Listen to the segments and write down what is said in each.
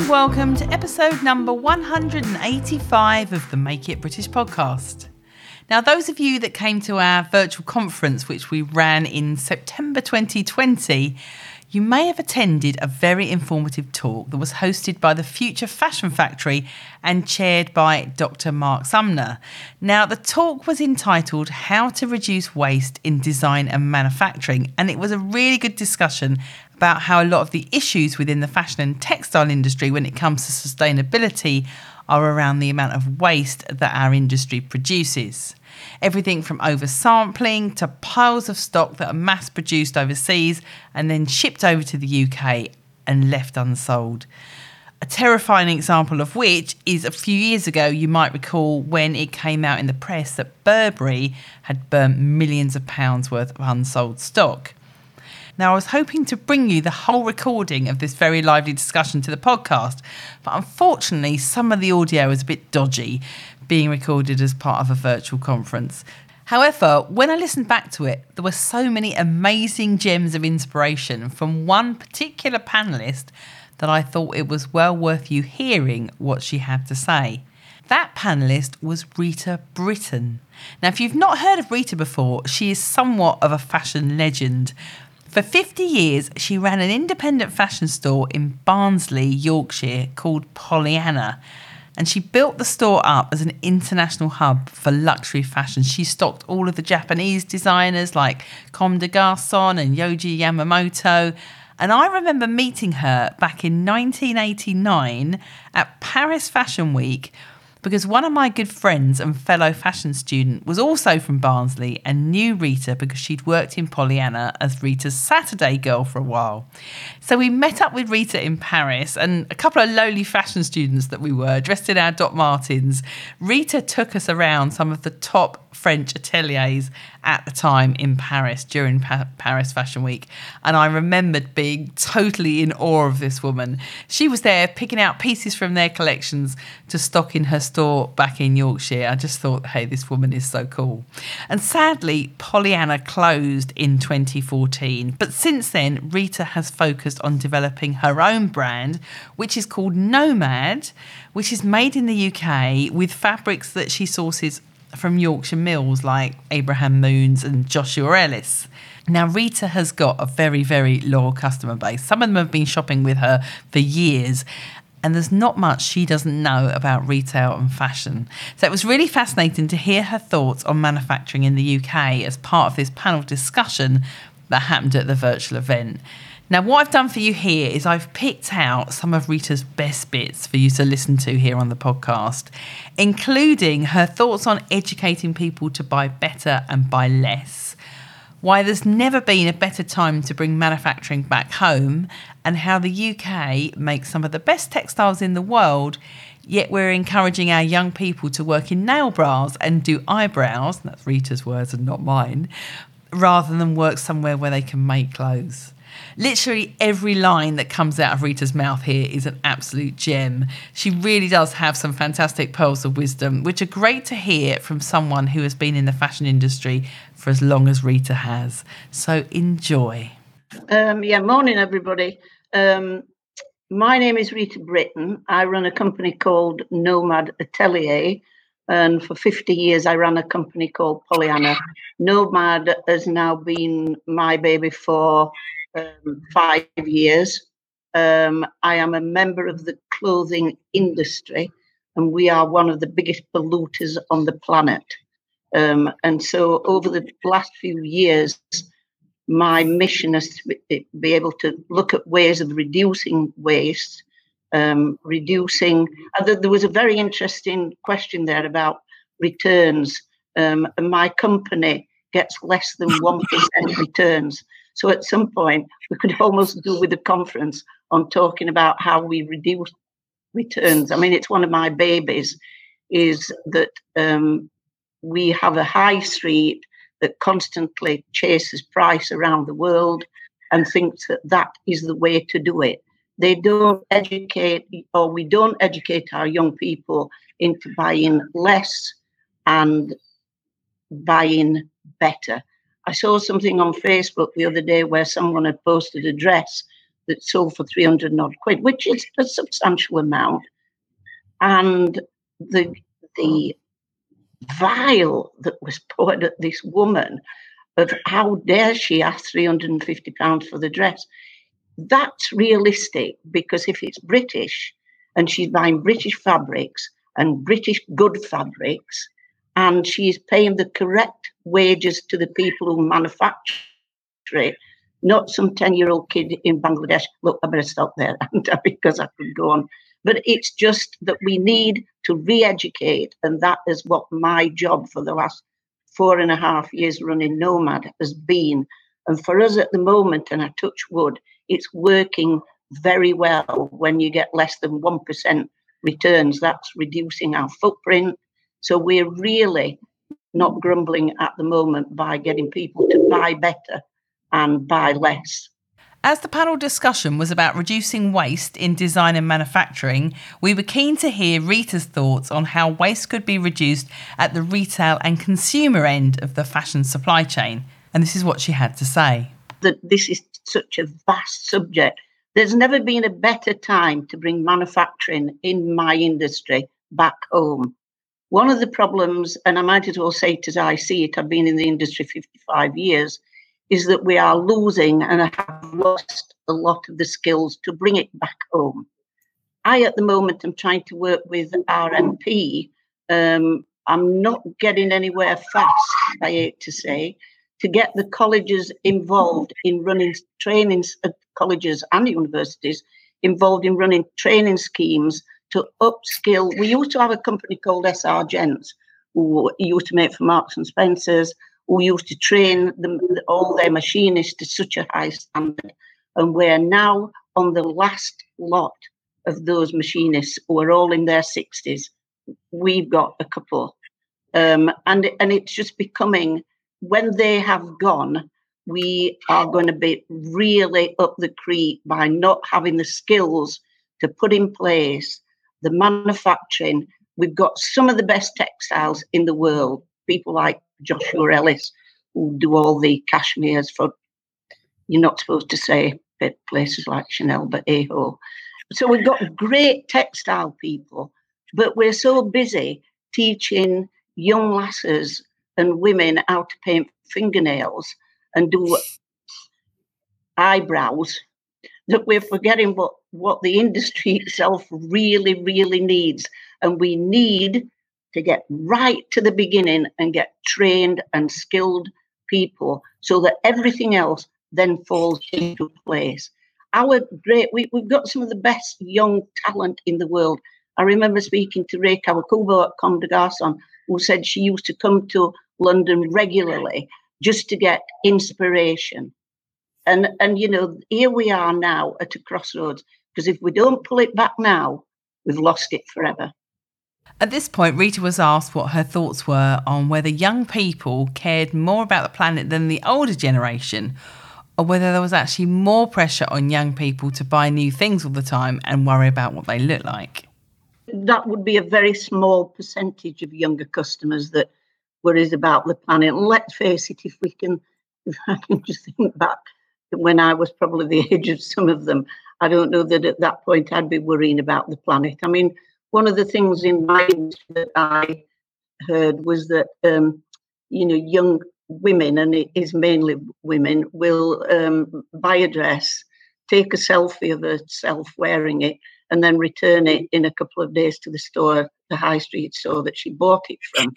And welcome to episode number 185 of the Make It British podcast. Now, those of you that came to our virtual conference, which we ran in September 2020, you may have attended a very informative talk that was hosted by the Future Fashion Factory and chaired by Dr. Mark Sumner. Now, the talk was entitled How to Reduce Waste in Design and Manufacturing, and it was a really good discussion about how a lot of the issues within the fashion and textile industry when it comes to sustainability are around the amount of waste that our industry produces. Everything from oversampling to piles of stock that are mass produced overseas and then shipped over to the UK and left unsold. A terrifying example of which is a few years ago, you might recall when it came out in the press that Burberry had burnt millions of pounds worth of unsold stock. Now, I was hoping to bring you the whole recording of this very lively discussion to the podcast, but unfortunately, some of the audio was a bit dodgy, being recorded as part of a virtual conference. However, when I listened back to it, there were so many amazing gems of inspiration from one particular panelist that I thought it was well worth you hearing what she had to say. That panelist was Rita Britton. Now, if you've not heard of Rita before, she is somewhat of a fashion legend. For 50 years, she ran an independent fashion store in Barnsley, Yorkshire called Pollyanna and she built the store up as an international hub for luxury fashion. She stocked all of the Japanese designers like Comme des Garçons and Yoji Yamamoto. And I remember meeting her back in 1989 at Paris Fashion Week because one of my good friends and fellow fashion student was also from Barnsley and knew Rita because she'd worked in Pollyanna as Rita's Saturday girl for a while. So we met up with Rita in Paris and a couple of lowly fashion students that we were, dressed in our Doc Martens. Rita took us around some of the top French ateliers at the time in Paris during pa- Paris Fashion Week. And I remembered being totally in awe of this woman. She was there picking out pieces from their collections to stock in her store back in Yorkshire. I just thought, hey, this woman is so cool. And sadly, Pollyanna closed in 2014. But since then, Rita has focused on developing her own brand, which is called Nomad, which is made in the UK with fabrics that she sources from Yorkshire mills like Abraham Moons and Joshua Ellis. Now, Rita has got a very, very loyal customer base. Some of them have been shopping with her for years, and there's not much she doesn't know about retail and fashion. So it was really fascinating to hear her thoughts on manufacturing in the UK as part of this panel discussion that happened at the virtual event. Now, what I've done for you here is I've picked out some of Rita's best bits for you to listen to here on the podcast, including her thoughts on educating people to buy better and buy less, why there's never been a better time to bring manufacturing back home, and how the UK makes some of the best textiles in the world. Yet we're encouraging our young people to work in nail bras and do eyebrows, that's Rita's words and not mine, rather than work somewhere where they can make clothes. Literally every line that comes out of Rita's mouth here is an absolute gem. She really does have some fantastic pearls of wisdom, which are great to hear from someone who has been in the fashion industry for as long as Rita has. So enjoy. Um, yeah, morning, everybody. Um, my name is Rita Britton. I run a company called Nomad Atelier. And for 50 years, I ran a company called Pollyanna. Nomad has now been my baby for um, five years. Um, I am a member of the clothing industry, and we are one of the biggest polluters on the planet. Um, and so, over the last few years, my mission is to be, able to look at ways of reducing waste, um, reducing. Uh, there was a very interesting question there about returns, um, and my company gets less than 1% returns. So at some point, we could almost do with a conference on talking about how we reduce returns. I mean, it's one of my babies. is that um, we have a high street that constantly chases price around the world and thinks that that is the way to do it. They don't educate, or we don't educate our young people into buying less and buying better. I saw something on Facebook the other day where someone had posted a dress that sold for 300 odd quid, which is a substantial amount. And the, the vile that was poured at this woman of how dare she ask 350 pounds for the dress that's realistic because if it's british and she's buying british fabrics and british good fabrics and she's paying the correct wages to the people who manufacture it not some 10 year old kid in bangladesh look i better stop there because i could go on but it's just that we need to re educate. And that is what my job for the last four and a half years running Nomad has been. And for us at the moment, and I touch wood, it's working very well when you get less than 1% returns. That's reducing our footprint. So we're really not grumbling at the moment by getting people to buy better and buy less. As the panel discussion was about reducing waste in design and manufacturing, we were keen to hear Rita's thoughts on how waste could be reduced at the retail and consumer end of the fashion supply chain. And this is what she had to say. That this is such a vast subject. There's never been a better time to bring manufacturing in my industry back home. One of the problems, and I might as well say it as I see it, I've been in the industry 55 years, is that we are losing and I have lost a lot of the skills to bring it back home. I, at the moment, am trying to work with RMP. Um, I'm not getting anywhere fast, I hate to say, to get the colleges involved in running trainings at colleges and universities involved in running training schemes to upskill. We used to have a company called SR Gents who used to make for Marks and Spencers who used to train them, all their machinists to such a high standard. And we're now on the last lot of those machinists who are all in their 60s. We've got a couple. Um, and, and it's just becoming, when they have gone, we are going to be really up the creek by not having the skills to put in place the manufacturing. We've got some of the best textiles in the world, people like Joshua Ellis, who do all the cashmeres for, you're not supposed to say places like Chanel, but Aho. So we've got great textile people, but we're so busy teaching young lasses and women how to paint fingernails and do eyebrows that we're forgetting what, what the industry itself really, really needs. And we need to get right to the beginning and get trained and skilled people so that everything else then falls into place. Our great, we, we've got some of the best young talent in the world. I remember speaking to Rei Kawakubo at Comme des Garçons, who said she used to come to London regularly just to get inspiration. And, and you know, here we are now at a crossroads, because if we don't pull it back now, we've lost it forever. At this point, Rita was asked what her thoughts were on whether young people cared more about the planet than the older generation, or whether there was actually more pressure on young people to buy new things all the time and worry about what they look like. That would be a very small percentage of younger customers that worries about the planet. And let's face it, if we can, if I can just think back when I was probably the age of some of them, I don't know that at that point I'd be worrying about the planet. I mean, one of the things in mind that I heard was that um, you know young women, and it is mainly women, will um, buy a dress, take a selfie of herself wearing it, and then return it in a couple of days to the store, the high street store that she bought it from.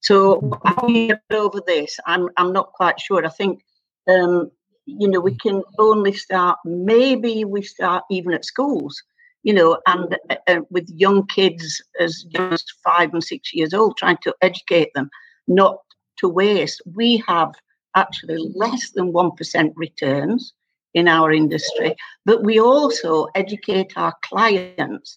So how we get over this, I'm I'm not quite sure. I think um, you know we can only start. Maybe we start even at schools you know, and uh, uh, with young kids as young as five and six years old, trying to educate them not to waste. We have actually less than 1% returns in our industry, but we also educate our clients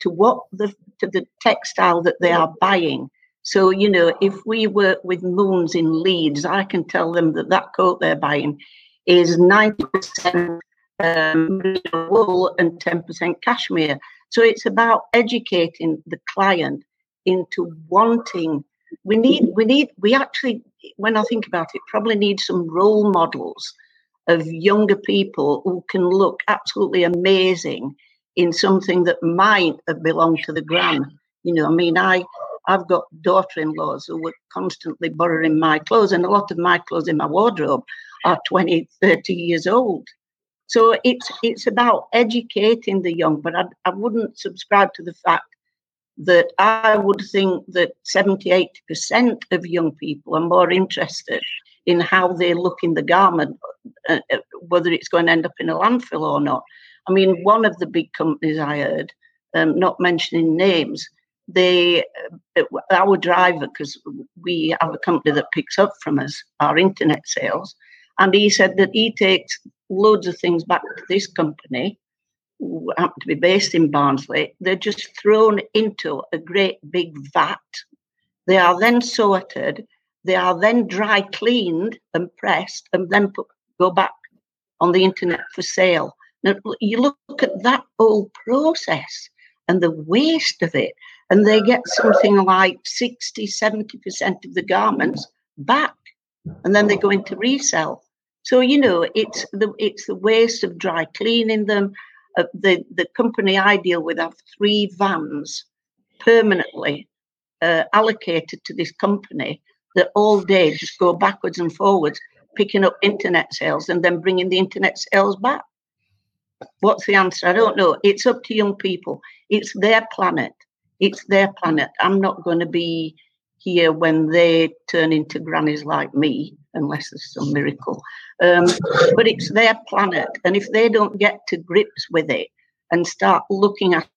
to what the to the textile that they are buying. So you know, if we work with Moons in Leeds, I can tell them that that coat they're buying is ninety percent um, wool and ten percent cashmere. So it's about educating the client into wanting. We need, we need, we actually, when I think about it, probably need some role models of younger people who can look absolutely amazing in something that might have belonged to the gran. You know, I mean, I I've got daughter-in-laws who were constantly borrowing my clothes, and a lot of my clothes in my wardrobe are 20, 30 years old. So it's it's about educating the young, but I, I wouldn't subscribe to the fact that I would think that 70, 80% of young people are more interested in how they look in the garment, uh, uh, whether it's going to end up in a landfill or not. I mean, one of the big companies I heard, um, not mentioning names, they, our driver, because we have a company that picks up from us our internet sales, and he said that he takes loads of things back to this company who happen to be based in Barnsley, they're just thrown into a great big vat. They are then sorted, they are then dry cleaned and pressed, and then put, go back on the internet for sale. Now, you look at that whole process and the waste of it, and they get something like 60, 70% of the garments back, and then they go into resell. So you know, it's the it's the waste of dry cleaning them, uh, the the company I deal with have three vans permanently uh, allocated to this company that all day just go backwards and forwards, picking up internet sales and then bringing the internet sales back. What's the answer? I don't know. It's up to young people. It's their planet. It's their planet. I'm not going to be here when they turn into grannies like me, unless there's some miracle. Um, but it's their planet. And if they don't get to grips with it and start looking at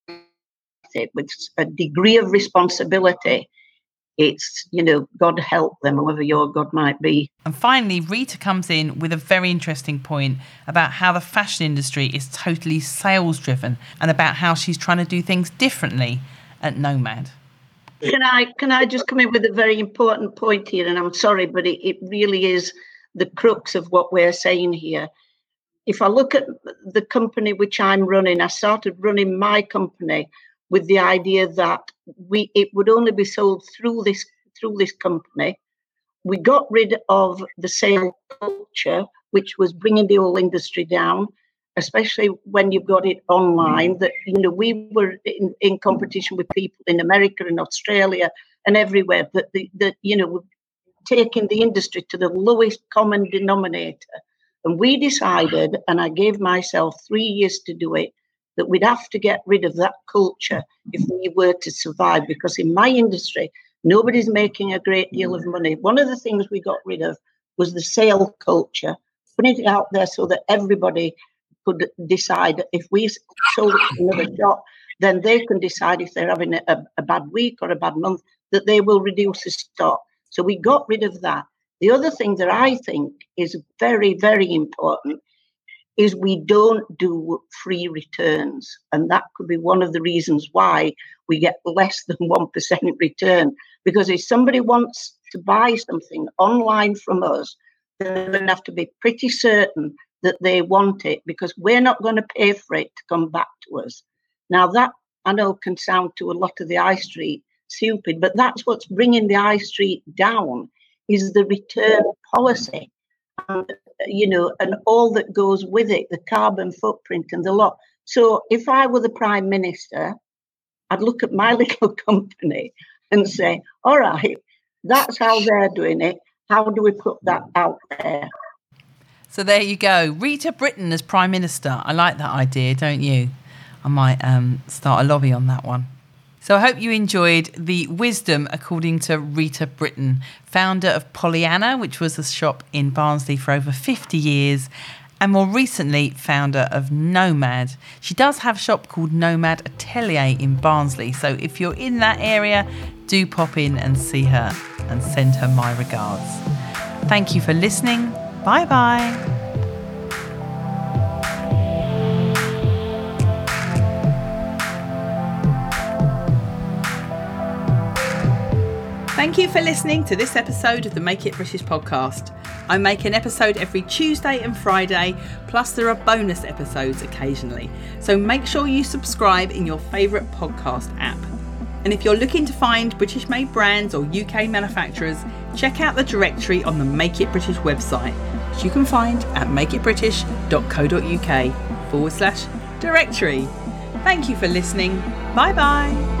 it with a degree of responsibility, it's, you know, God help them, whoever your God might be. And finally, Rita comes in with a very interesting point about how the fashion industry is totally sales driven and about how she's trying to do things differently at Nomad. Can I can I just come in with a very important point here? And I'm sorry, but it, it really is the crux of what we're saying here. If I look at the company which I'm running, I started running my company with the idea that we it would only be sold through this through this company. We got rid of the sale culture, which was bringing the whole industry down especially when you've got it online, mm. that, you know, we were in, in competition with people in America and Australia and everywhere, that, the, that you know, taking the industry to the lowest common denominator. And we decided, and I gave myself three years to do it, that we'd have to get rid of that culture if we were to survive. Because in my industry, nobody's making a great deal of money. One of the things we got rid of was the sale culture, putting it out there so that everybody could decide if we sold another shop, then they can decide if they're having a, a bad week or a bad month that they will reduce the stock. So we got rid of that. The other thing that I think is very, very important is we don't do free returns. And that could be one of the reasons why we get less than 1% return. Because if somebody wants to buy something online from us, they're going to have to be pretty certain that they want it because we're not going to pay for it to come back to us. Now, that I know can sound to a lot of the high street stupid, but that's what's bringing the high street down is the return policy. And, you know, and all that goes with it, the carbon footprint and the lot. So if I were the prime minister, I'd look at my little company and say, all right, that's how they're doing it. How do we put that out there? So there you go. Rita Britton as Prime Minister. I like that idea, don't you? I might um, start a lobby on that one. So I hope you enjoyed the wisdom according to Rita Britton, founder of Pollyanna, which was a shop in Barnsley for over 50 years, and more recently founder of Nomad. She does have a shop called Nomad Atelier in Barnsley. So if you're in that area, do pop in and see her and send her my regards. Thank you for listening. Bye bye. Thank you for listening to this episode of the Make It British podcast. I make an episode every Tuesday and Friday, plus, there are bonus episodes occasionally. So make sure you subscribe in your favourite podcast app. And if you're looking to find British made brands or UK manufacturers, check out the directory on the Make It British website which you can find at makeitbritish.co.uk forward slash directory. Thank you for listening. Bye bye.